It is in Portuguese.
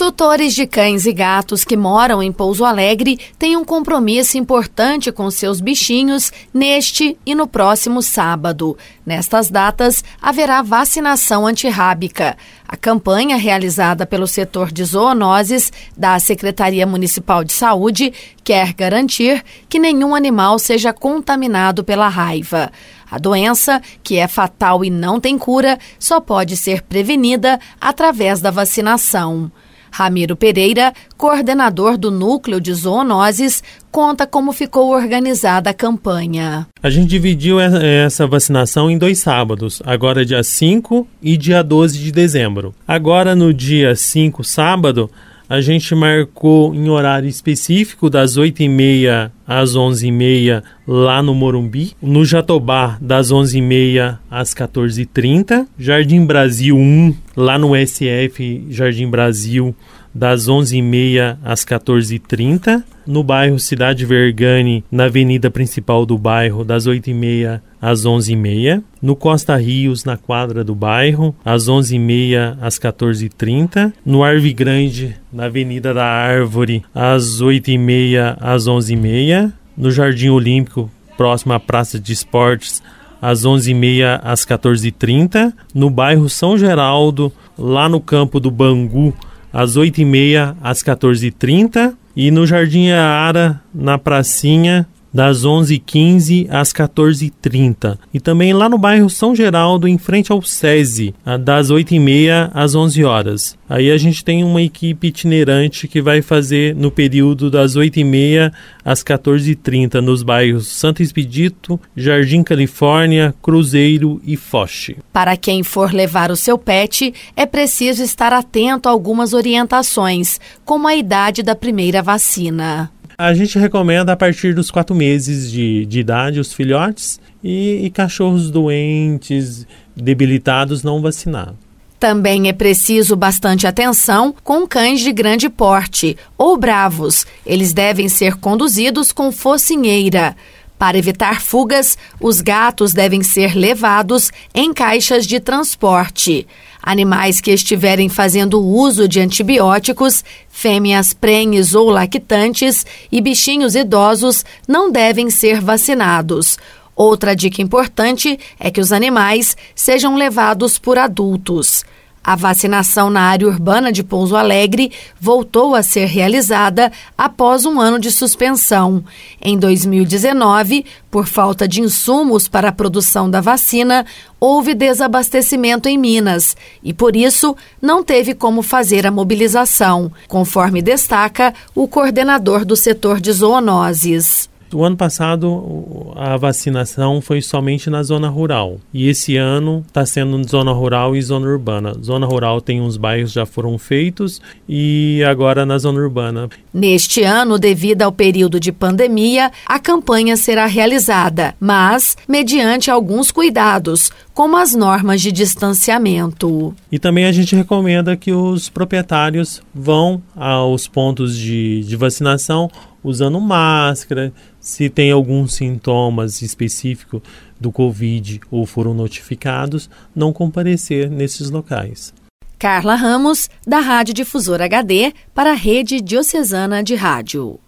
Tutores de cães e gatos que moram em Pouso Alegre têm um compromisso importante com seus bichinhos neste e no próximo sábado. Nestas datas, haverá vacinação antirrábica. A campanha realizada pelo setor de zoonoses da Secretaria Municipal de Saúde quer garantir que nenhum animal seja contaminado pela raiva. A doença, que é fatal e não tem cura, só pode ser prevenida através da vacinação. Ramiro Pereira, coordenador do Núcleo de Zoonoses, conta como ficou organizada a campanha. A gente dividiu essa vacinação em dois sábados, agora dia 5 e dia 12 de dezembro. Agora no dia 5, sábado, a gente marcou em horário específico das 8h30 às 11h30 lá no Morumbi, no Jatobá das 11h30 às 14h30, Jardim Brasil 1 lá no SF Jardim Brasil das 11h30 às 14h30, no bairro Cidade Vergani, na avenida principal do bairro, das 8h30 às 11h30, no Costa Rios, na quadra do bairro, às 11h30 às 14h30, no Arve Grande, na Avenida da Árvore, às 8h30 às 11h30, no Jardim Olímpico, próximo à Praça de Esportes, às 11h30 às 14h30, no bairro São Geraldo, lá no campo do Bangu, às 8h30 às 14h30 e no Jardim Ara, na pracinha, das 11h15 às 14h30. E também lá no bairro São Geraldo, em frente ao SESI, das 8h30 às 11 horas. Aí a gente tem uma equipe itinerante que vai fazer no período das 8h30 às 14h30 nos bairros Santo Expedito, Jardim Califórnia, Cruzeiro e Foch. Para quem for levar o seu pet, é preciso estar atento a algumas orientações, como a idade da primeira vacina. A gente recomenda a partir dos quatro meses de, de idade os filhotes e, e cachorros doentes, debilitados, não vacinados. Também é preciso bastante atenção com cães de grande porte ou bravos. Eles devem ser conduzidos com focinheira. Para evitar fugas, os gatos devem ser levados em caixas de transporte. Animais que estiverem fazendo uso de antibióticos, fêmeas prenhes ou lactantes e bichinhos idosos não devem ser vacinados. Outra dica importante é que os animais sejam levados por adultos. A vacinação na área urbana de Pouso Alegre voltou a ser realizada após um ano de suspensão. Em 2019, por falta de insumos para a produção da vacina, houve desabastecimento em Minas e, por isso, não teve como fazer a mobilização, conforme destaca o coordenador do setor de zoonoses. O ano passado a vacinação foi somente na zona rural e esse ano está sendo zona rural e zona urbana. Zona rural tem uns bairros já foram feitos e agora na zona urbana. Neste ano, devido ao período de pandemia, a campanha será realizada, mas mediante alguns cuidados, como as normas de distanciamento. E também a gente recomenda que os proprietários vão aos pontos de, de vacinação usando máscara, se tem alguns sintomas específicos do Covid ou foram notificados, não comparecer nesses locais. Carla Ramos, da Rádio Difusor HD, para a Rede Diocesana de Rádio.